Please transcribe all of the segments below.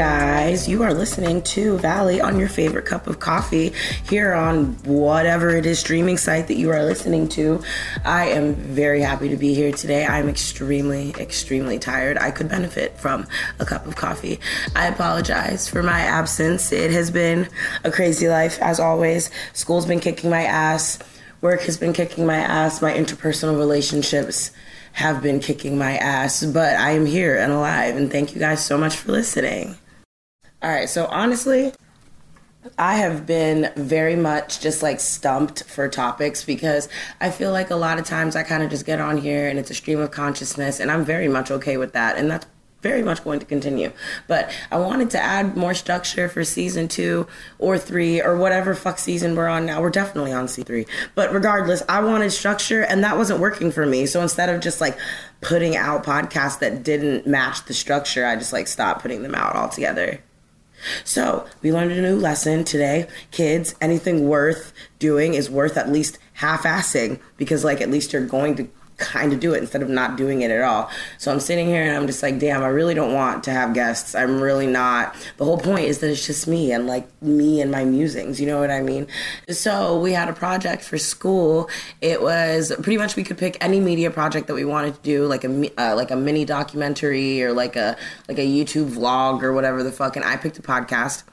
Guys. You are listening to Valley on your favorite cup of coffee here on whatever it is streaming site that you are listening to. I am very happy to be here today. I'm extremely, extremely tired. I could benefit from a cup of coffee. I apologize for my absence. It has been a crazy life, as always. School's been kicking my ass, work has been kicking my ass, my interpersonal relationships have been kicking my ass, but I am here and alive, and thank you guys so much for listening. All right, so honestly, I have been very much just like stumped for topics because I feel like a lot of times I kind of just get on here and it's a stream of consciousness, and I'm very much okay with that, and that's very much going to continue. But I wanted to add more structure for season two or three or whatever fuck season we're on now. We're definitely on C3. But regardless, I wanted structure and that wasn't working for me. So instead of just like putting out podcasts that didn't match the structure, I just like stopped putting them out altogether. So we learned a new lesson today. Kids, anything worth doing is worth at least half assing because like at least you're going to kind of do it instead of not doing it at all. So I'm sitting here and I'm just like, damn, I really don't want to have guests. I'm really not. The whole point is that it's just me and like me and my musings. You know what I mean? So we had a project for school. It was pretty much we could pick any media project that we wanted to do, like a uh, like a mini documentary or like a like a YouTube vlog or whatever the fuck. And I picked a podcast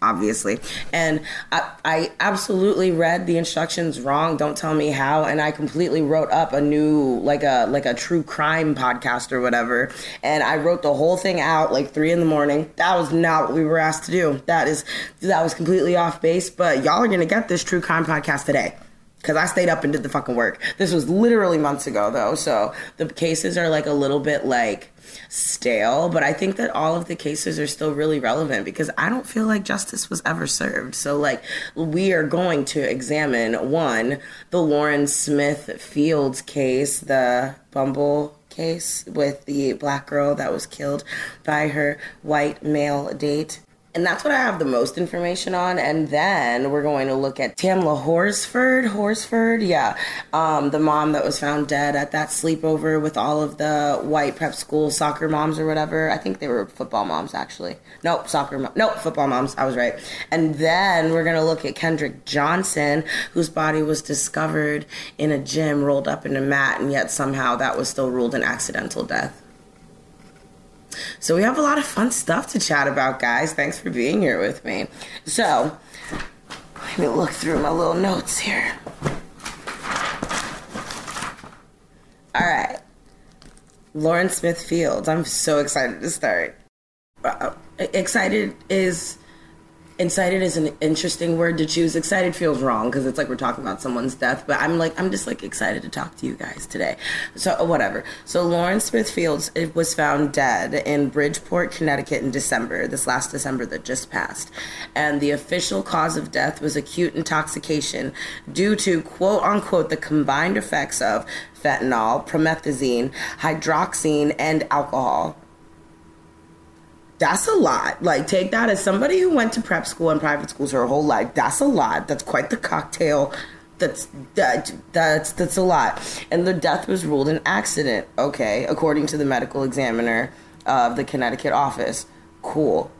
obviously. And I, I, absolutely read the instructions wrong. Don't tell me how. And I completely wrote up a new, like a like a true crime podcast or whatever. And I wrote the whole thing out like three in the morning. That was not what we were asked to do. That is that was completely off base. But y'all are gonna get this true crime podcast today because I stayed up and did the fucking work. This was literally months ago though, so the cases are like a little bit like stale, but I think that all of the cases are still really relevant because I don't feel like justice was ever served. So like we are going to examine one, the Lauren Smith Fields case, the Bumble case with the black girl that was killed by her white male date and that's what I have the most information on. And then we're going to look at Tamla Horsford. Horsford, yeah. Um, the mom that was found dead at that sleepover with all of the white prep school soccer moms or whatever. I think they were football moms, actually. Nope, soccer moms. Nope, football moms. I was right. And then we're going to look at Kendrick Johnson, whose body was discovered in a gym rolled up in a mat, and yet somehow that was still ruled an accidental death. So we have a lot of fun stuff to chat about, guys. Thanks for being here with me. So let me look through my little notes here. All right. Lauren Smith Fields. I'm so excited to start. Uh, excited is excited is an interesting word to choose. Excited feels wrong because it's like we're talking about someone's death, but I'm like I'm just like excited to talk to you guys today. So uh, whatever. So Lauren Smith Fields it was found dead in Bridgeport, Connecticut in December, this last December that just passed. And the official cause of death was acute intoxication due to quote unquote the combined effects of fentanyl, promethazine, hydroxyzine, and alcohol that's a lot. Like, take that as somebody who went to prep school and private schools her whole life. That's a lot. That's quite the cocktail. That's that that's that's a lot. And the death was ruled an accident. Okay, according to the medical examiner of the Connecticut office. Cool,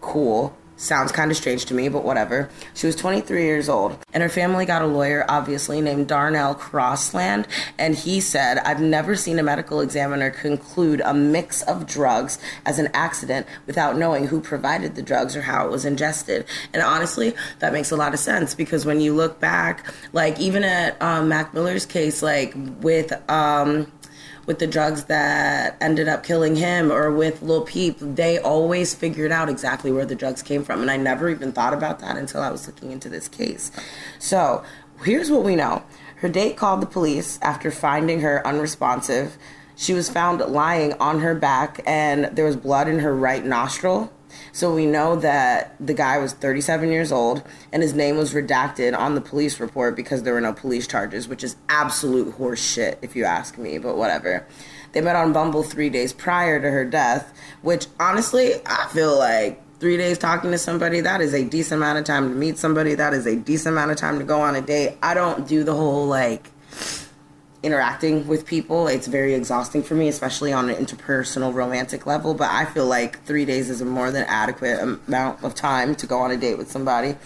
cool. Sounds kind of strange to me, but whatever. She was 23 years old, and her family got a lawyer, obviously, named Darnell Crossland. And he said, I've never seen a medical examiner conclude a mix of drugs as an accident without knowing who provided the drugs or how it was ingested. And honestly, that makes a lot of sense because when you look back, like even at um, Mac Miller's case, like with. Um, with the drugs that ended up killing him or with Lil Peep, they always figured out exactly where the drugs came from. And I never even thought about that until I was looking into this case. So here's what we know her date called the police after finding her unresponsive. She was found lying on her back, and there was blood in her right nostril. So we know that the guy was 37 years old and his name was redacted on the police report because there were no police charges, which is absolute horse shit if you ask me, but whatever. They met on Bumble three days prior to her death, which honestly, I feel like three days talking to somebody, that is a decent amount of time to meet somebody. That is a decent amount of time to go on a date. I don't do the whole like interacting with people. It's very exhausting for me, especially on an interpersonal romantic level. But I feel like three days is a more than adequate amount of time to go on a date with somebody.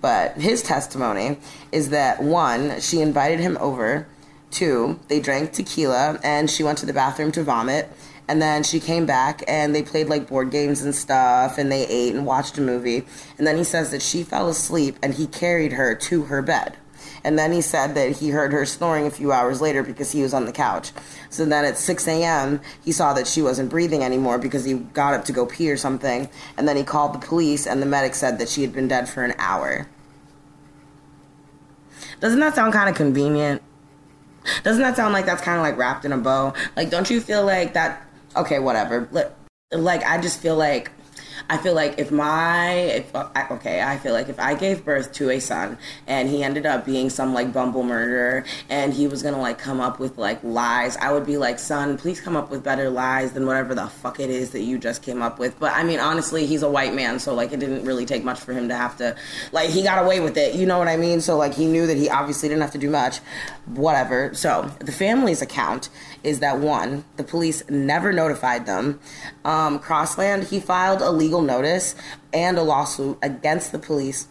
But his testimony is that one, she invited him over. Two, they drank tequila and she went to the bathroom to vomit. And then she came back and they played like board games and stuff and they ate and watched a movie. And then he says that she fell asleep and he carried her to her bed. And then he said that he heard her snoring a few hours later because he was on the couch. So then at 6 a.m., he saw that she wasn't breathing anymore because he got up to go pee or something. And then he called the police, and the medic said that she had been dead for an hour. Doesn't that sound kind of convenient? Doesn't that sound like that's kind of like wrapped in a bow? Like, don't you feel like that? Okay, whatever. Like, I just feel like I feel like if my if okay, I feel like if I gave birth to a son and he ended up being some like bumble murderer and he was gonna like come up with like lies, I would be like, son, please come up with better lies than whatever the fuck it is that you just came up with. But I mean, honestly, he's a white man, so like it didn't really take much for him to have to like he got away with it. You know what I mean? So like he knew that he obviously didn't have to do much. Whatever. So the family's account is that one, the police never notified them. Um, Crossland, he filed a legal notice and a lawsuit against the police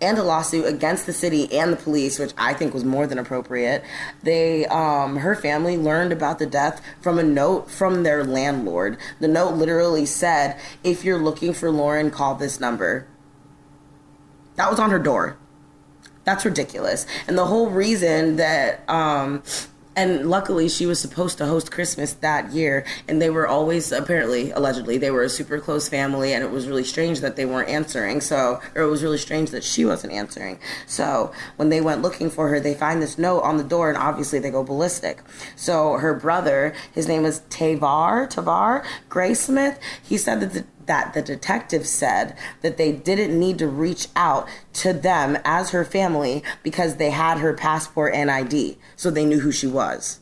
and a lawsuit against the city and the police, which I think was more than appropriate. They, um, her family learned about the death from a note from their landlord. The note literally said, "If you're looking for Lauren, call this number." That was on her door. That's ridiculous. And the whole reason that um, and luckily she was supposed to host christmas that year and they were always apparently allegedly they were a super close family and it was really strange that they weren't answering. So or it was really strange that she wasn't answering. So when they went looking for her they find this note on the door and obviously they go ballistic. So her brother his name is tavar tavar gray smith he said that the that the detective said that they didn't need to reach out to them as her family because they had her passport and ID, so they knew who she was.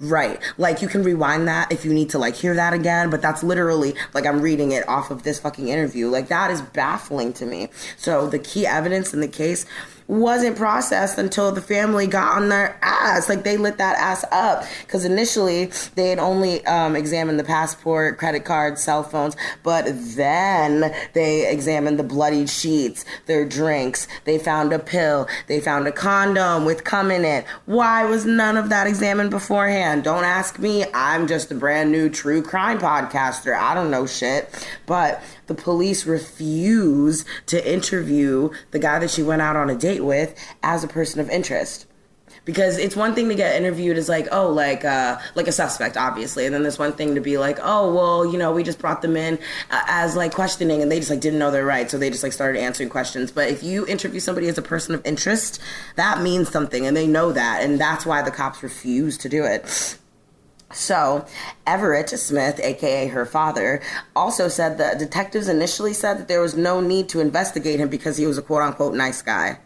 Right. Like you can rewind that if you need to like hear that again, but that's literally like I'm reading it off of this fucking interview. Like that is baffling to me. So the key evidence in the case wasn't processed until the family got on their ass. Like they lit that ass up because initially they had only um, examined the passport, credit cards, cell phones, but then they examined the bloodied sheets, their drinks. They found a pill. They found a condom with cum in it. Why was none of that examined beforehand? Don't ask me. I'm just a brand new true crime podcaster. I don't know shit. But the police refuse to interview the guy that she went out on a date with as a person of interest. Because it's one thing to get interviewed as like oh like uh like a suspect obviously. And then there's one thing to be like oh well you know we just brought them in uh, as like questioning. And they just like didn't know their rights. So they just like started answering questions. But if you interview somebody as a person of interest that means something. And they know that. And that's why the cops refuse to do it so, Everett Smith, aka her father, also said that detectives initially said that there was no need to investigate him because he was a quote unquote nice guy.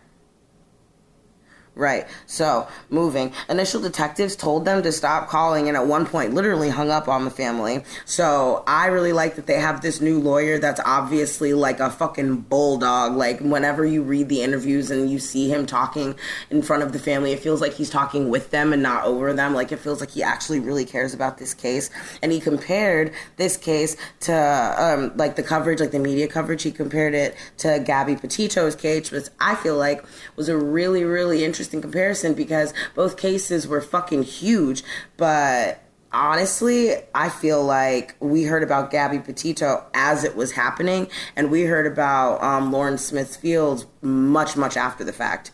Right. So, moving. Initial detectives told them to stop calling and at one point literally hung up on the family. So, I really like that they have this new lawyer that's obviously like a fucking bulldog. Like, whenever you read the interviews and you see him talking in front of the family, it feels like he's talking with them and not over them. Like, it feels like he actually really cares about this case. And he compared this case to, um, like, the coverage, like the media coverage, he compared it to Gabby Petito's case, which I feel like was a really, really interesting interesting comparison because both cases were fucking huge, but honestly, I feel like we heard about Gabby Petito as it was happening, and we heard about um, Lauren Smith Fields much, much after the fact.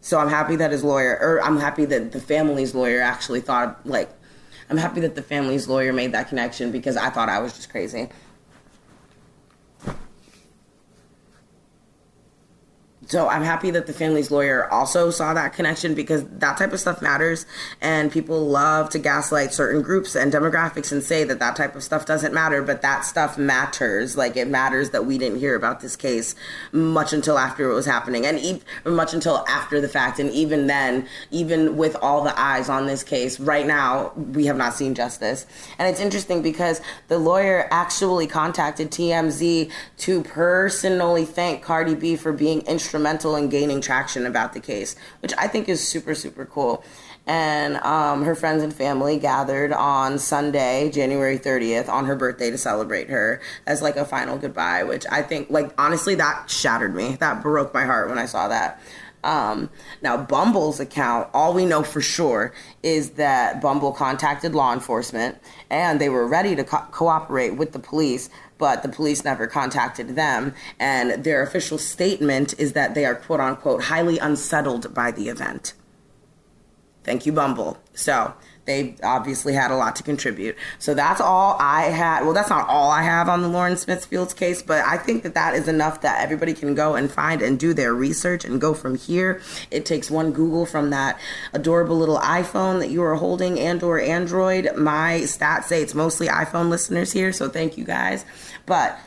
So I'm happy that his lawyer, or I'm happy that the family's lawyer actually thought, like, I'm happy that the family's lawyer made that connection because I thought I was just crazy. So I'm happy that the family's lawyer also saw that connection because that type of stuff matters. And people love to gaslight certain groups and demographics and say that that type of stuff doesn't matter but that stuff matters. Like it matters that we didn't hear about this case much until after it was happening and much until after the fact. And even then even with all the eyes on this case right now we have not seen justice. And it's interesting because the lawyer actually contacted TMZ to personally thank Cardi B for being instrumental instrumental in gaining traction about the case, which I think is super, super cool. And um, her friends and family gathered on Sunday, January 30th, on her birthday to celebrate her as like a final goodbye, which I think, like, honestly, that shattered me. That broke my heart when I saw that. Um, now, Bumble's account, all we know for sure is that Bumble contacted law enforcement and they were ready to co- cooperate with the police, but the police never contacted them. And their official statement is that they are quote unquote highly unsettled by the event. Thank you, Bumble. So they obviously had a lot to contribute. So that's all I had. Well, that's not all I have on the Lauren Smith Fields case, but I think that that is enough that everybody can go and find and do their research and go from here. It takes one Google from that adorable little iPhone that you are holding and or Android. My stats say it's mostly iPhone listeners here, so thank you guys. But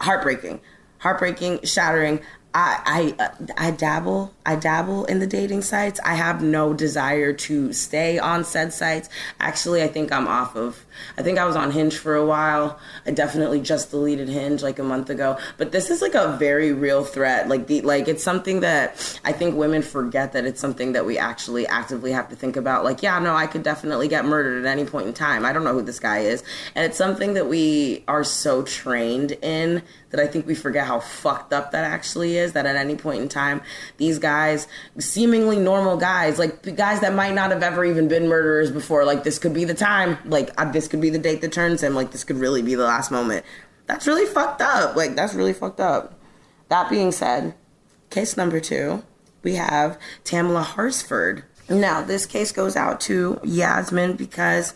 heartbreaking heartbreaking, shattering. I, I I dabble I dabble in the dating sites. I have no desire to stay on said sites. Actually, I think I'm off of. I think I was on Hinge for a while. I definitely just deleted Hinge like a month ago. But this is like a very real threat. Like the like it's something that I think women forget that it's something that we actually actively have to think about. Like, yeah, no, I could definitely get murdered at any point in time. I don't know who this guy is, and it's something that we are so trained in that I think we forget how fucked up that actually is. That at any point in time, these guys, seemingly normal guys, like guys that might not have ever even been murderers before, like this could be the time, like uh, this could be the date that turns him, like this could really be the last moment. That's really fucked up. Like that's really fucked up. That being said, case number two, we have Tamla Horsford. Now, this case goes out to Yasmin because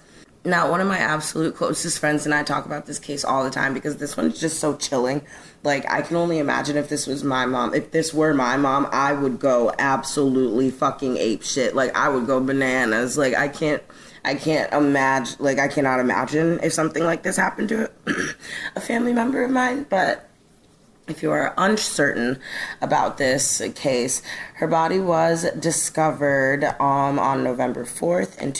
now, one of my absolute closest friends and I talk about this case all the time because this one's just so chilling. Like, I can only imagine if this was my mom. If this were my mom, I would go absolutely fucking ape shit. Like, I would go bananas. Like, I can't. I can't imagine, like, I cannot imagine if something like this happened to a family member of mine. But if you are uncertain about this case, her body was discovered um, on November 4th in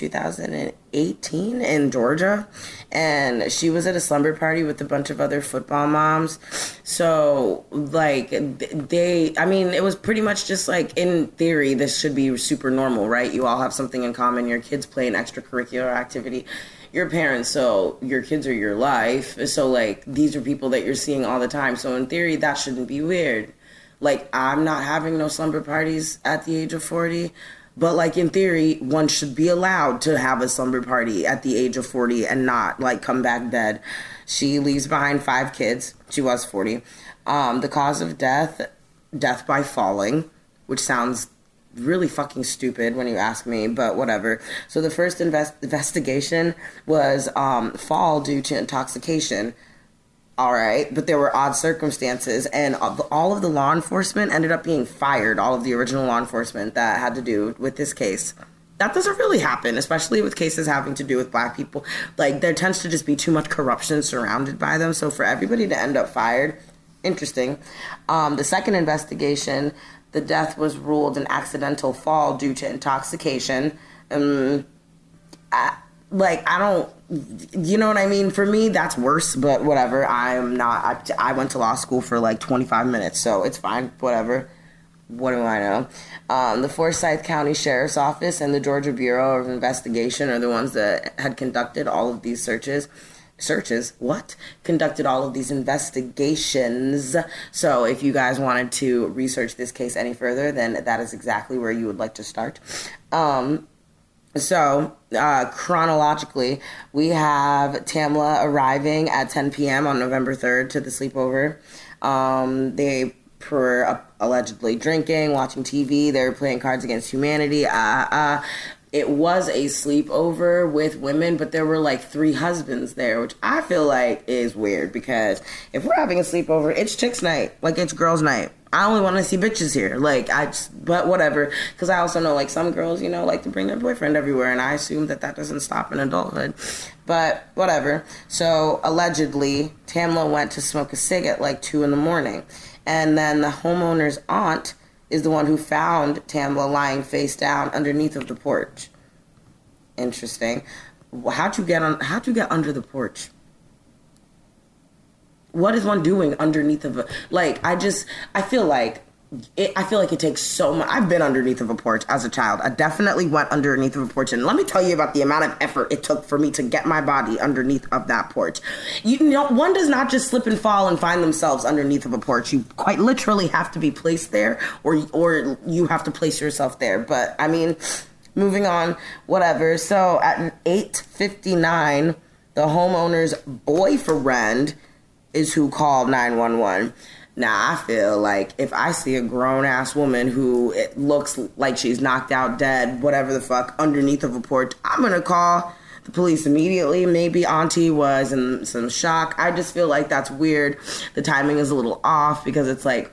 2018 in Georgia. And she was at a slumber party with a bunch of other football moms. So, like, they, I mean, it was pretty much just like, in theory, this should be super normal, right? You all have something in common. Your kids play an extracurricular activity your parents, so your kids are your life. So like these are people that you're seeing all the time. So in theory, that shouldn't be weird. Like I'm not having no slumber parties at the age of 40, but like in theory, one should be allowed to have a slumber party at the age of 40 and not like come back dead. She leaves behind five kids. She was 40. Um, the cause of death, death by falling, which sounds really fucking stupid when you ask me, but whatever. So the first invest- investigation was um, fall due to intoxication. All right, but there were odd circumstances, and all of the law enforcement ended up being fired. All of the original law enforcement that had to do with this case. That doesn't really happen, especially with cases having to do with black people. Like, there tends to just be too much corruption surrounded by them. So, for everybody to end up fired, interesting. Um, the second investigation the death was ruled an accidental fall due to intoxication. Um, I, like I don't, you know what I mean. For me, that's worse. But whatever. I'm not. I, I went to law school for like 25 minutes, so it's fine. Whatever. What do I know? Um, the Forsyth County Sheriff's Office and the Georgia Bureau of Investigation are the ones that had conducted all of these searches searches what conducted all of these investigations so if you guys wanted to research this case any further then that is exactly where you would like to start um, so uh, chronologically we have tamla arriving at 10 p.m on november 3rd to the sleepover. Um, they were allegedly drinking watching tv they were playing cards against humanity. Uh, uh, it was a sleepover with women, but there were like three husbands there, which I feel like is weird because if we're having a sleepover, it's chicks night, like it's girls night. I only want to see bitches here, like I, just, but whatever. Because I also know like some girls, you know, like to bring their boyfriend everywhere, and I assume that that doesn't stop in adulthood. But whatever. So allegedly, Tamla went to smoke a cig at like two in the morning, and then the homeowner's aunt is the one who found Tamla lying face down underneath of the porch. Interesting. How'd you get on? How'd you get under the porch? What is one doing underneath of a like? I just I feel like it, I feel like it takes so much. I've been underneath of a porch as a child. I definitely went underneath of a porch, and let me tell you about the amount of effort it took for me to get my body underneath of that porch. You know, one does not just slip and fall and find themselves underneath of a porch. You quite literally have to be placed there, or or you have to place yourself there. But I mean, moving on, whatever. So at eight fifty nine, the homeowner's boyfriend is who called nine one one now I feel like if I see a grown ass woman who it looks like she's knocked out dead, whatever the fuck, underneath of a porch, I'm gonna call the police immediately. Maybe Auntie was in some shock. I just feel like that's weird. The timing is a little off because it's like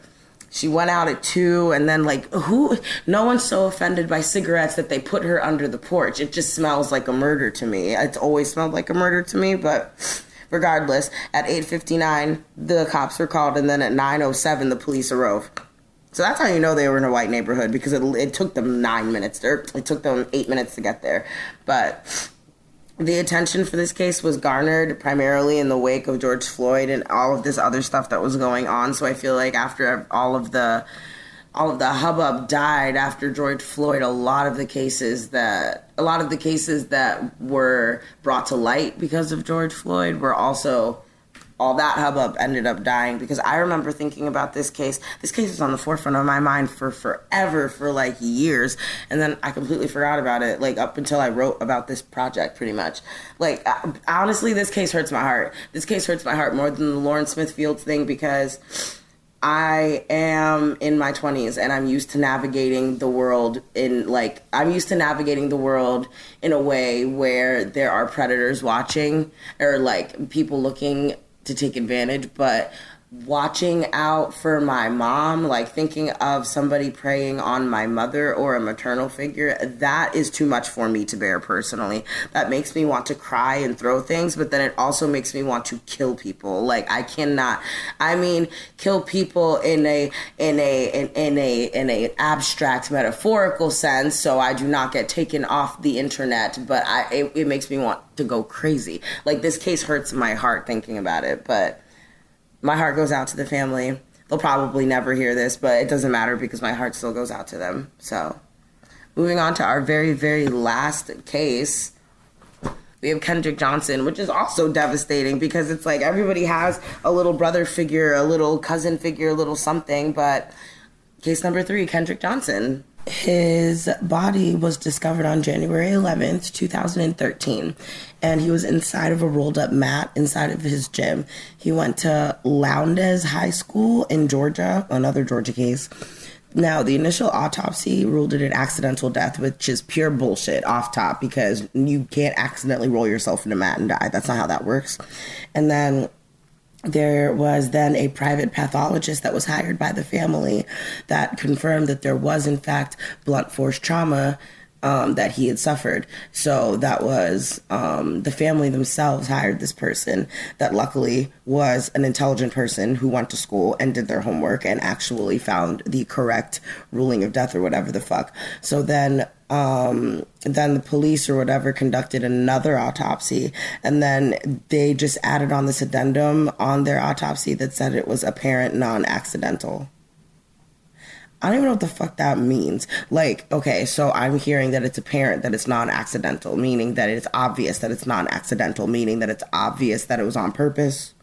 she went out at two and then like who no one's so offended by cigarettes that they put her under the porch it just smells like a murder to me it's always smelled like a murder to me but Regardless, at 8:59 the cops were called, and then at 9:07 the police arrived. So that's how you know they were in a white neighborhood because it, it took them nine minutes. Or it took them eight minutes to get there. But the attention for this case was garnered primarily in the wake of George Floyd and all of this other stuff that was going on. So I feel like after all of the all of the hubbub died after George Floyd, a lot of the cases that a lot of the cases that were brought to light because of George Floyd were also all that hubbub ended up dying because I remember thinking about this case. This case was on the forefront of my mind for forever, for like years, and then I completely forgot about it. Like up until I wrote about this project, pretty much. Like uh, honestly, this case hurts my heart. This case hurts my heart more than the Lauren Smith Fields thing because I am in my 20s and I'm used to navigating the world in like I'm used to navigating the world in a way where there are predators watching or like people looking to take advantage but watching out for my mom, like thinking of somebody preying on my mother or a maternal figure, that is too much for me to bear personally. That makes me want to cry and throw things, but then it also makes me want to kill people. Like I cannot I mean kill people in a in a in, in a in a abstract metaphorical sense so I do not get taken off the internet, but I it, it makes me want to go crazy. Like this case hurts my heart thinking about it, but my heart goes out to the family. They'll probably never hear this, but it doesn't matter because my heart still goes out to them. So, moving on to our very, very last case, we have Kendrick Johnson, which is also devastating because it's like everybody has a little brother figure, a little cousin figure, a little something. But case number three, Kendrick Johnson. His body was discovered on January 11th, 2013, and he was inside of a rolled up mat inside of his gym. He went to Lowndes High School in Georgia, another Georgia case. Now, the initial autopsy ruled it an accidental death, which is pure bullshit off top because you can't accidentally roll yourself in a mat and die. That's not how that works. And then there was then a private pathologist that was hired by the family that confirmed that there was, in fact, blunt force trauma um, that he had suffered. So that was um, the family themselves hired this person that luckily was an intelligent person who went to school and did their homework and actually found the correct ruling of death or whatever the fuck. So then um, then the police or whatever conducted another autopsy, and then they just added on this addendum on their autopsy that said it was apparent non accidental. I don't even know what the fuck that means. Like, okay, so I'm hearing that it's apparent that it's non accidental, meaning that it's obvious that it's non accidental, meaning that it's obvious that it was on purpose.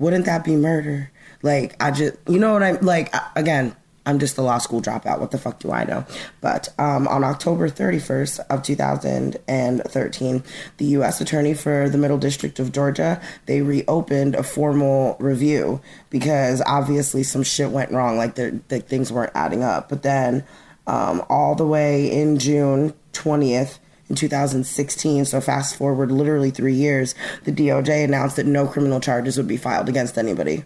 Wouldn't that be murder? Like, I just, you know what I'm like, again, I'm just a law school dropout. What the fuck do I know? But um, on October 31st of 2013, the U.S. Attorney for the Middle District of Georgia they reopened a formal review because obviously some shit went wrong. Like the things weren't adding up. But then um, all the way in June 20th. In 2016, so fast forward literally three years, the DOJ announced that no criminal charges would be filed against anybody.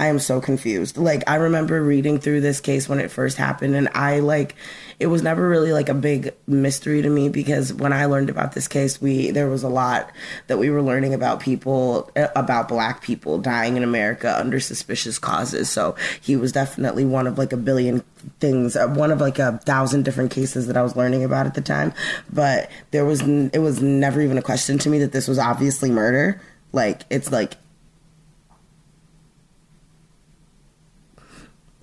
I am so confused. Like I remember reading through this case when it first happened and I like it was never really like a big mystery to me because when I learned about this case, we there was a lot that we were learning about people uh, about black people dying in America under suspicious causes. So he was definitely one of like a billion things, uh, one of like a thousand different cases that I was learning about at the time, but there was it was never even a question to me that this was obviously murder. Like it's like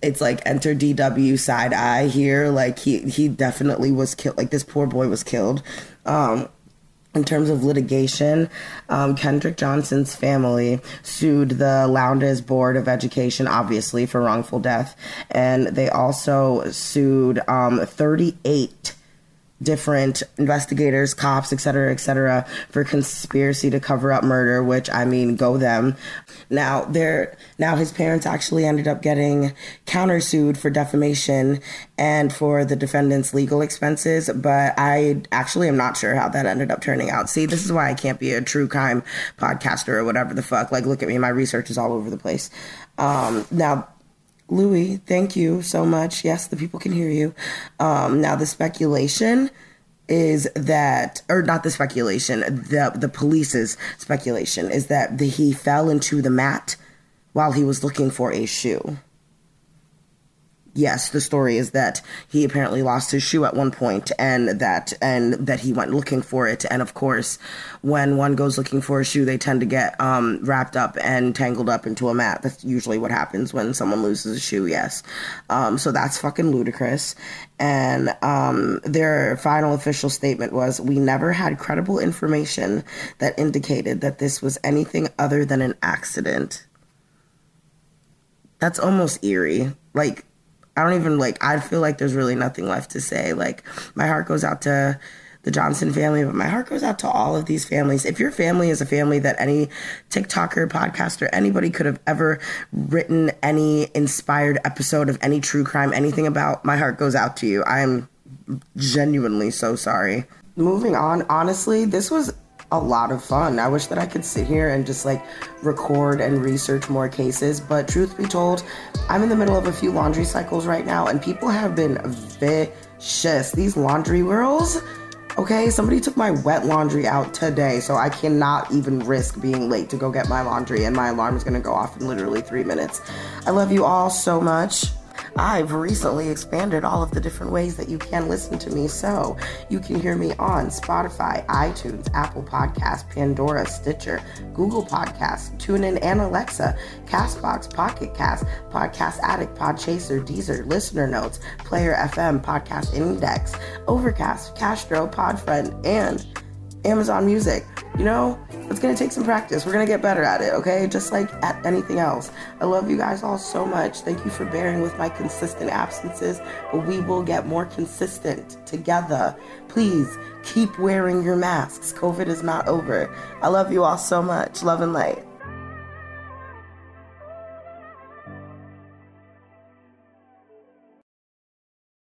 it's like enter DW side eye here. Like he he definitely was killed. Like this poor boy was killed. Um, in terms of litigation, um, Kendrick Johnson's family sued the Lowndes Board of Education, obviously, for wrongful death. And they also sued um, 38 different investigators, cops, et cetera, et cetera, for conspiracy to cover up murder, which I mean, go them. Now, there, now his parents actually ended up getting countersued for defamation and for the defendant's legal expenses, but I actually am not sure how that ended up turning out. See, this is why I can't be a true crime podcaster or whatever the fuck. Like, look at me, my research is all over the place. Um, now, Louis, thank you so much. Yes, the people can hear you. Um, now, the speculation is that, or not the speculation, the the police's speculation is that the, he fell into the mat while he was looking for a shoe yes, the story is that he apparently lost his shoe at one point and that and that he went looking for it. And of course, when one goes looking for a shoe, they tend to get um, wrapped up and tangled up into a mat. That's usually what happens when someone loses a shoe, yes. Um, so that's fucking ludicrous. And um, their final official statement was We never had credible information that indicated that this was anything other than an accident. That's almost eerie. Like, I don't even like, I feel like there's really nothing left to say. Like, my heart goes out to the Johnson family, but my heart goes out to all of these families. If your family is a family that any TikToker, podcaster, anybody could have ever written any inspired episode of any true crime, anything about, my heart goes out to you. I am genuinely so sorry. Moving on, honestly, this was a lot of fun. I wish that I could sit here and just like record and research more cases, but truth be told, I'm in the middle of a few laundry cycles right now and people have been vicious. These laundry girls, okay, somebody took my wet laundry out today, so I cannot even risk being late to go get my laundry and my alarm is gonna go off in literally three minutes. I love you all so much. I've recently expanded all of the different ways that you can listen to me. So you can hear me on Spotify, iTunes, Apple Podcasts, Pandora, Stitcher, Google Podcasts, TuneIn, and Alexa, Castbox, Pocket Cast, Podcast Addict, Podchaser, Deezer, Listener Notes, Player FM, Podcast Index, Overcast, Castro, Podfriend, and Amazon Music. You know, it's gonna take some practice. We're gonna get better at it, okay? Just like at anything else. I love you guys all so much. Thank you for bearing with my consistent absences, but we will get more consistent together. Please keep wearing your masks. COVID is not over. I love you all so much. Love and light.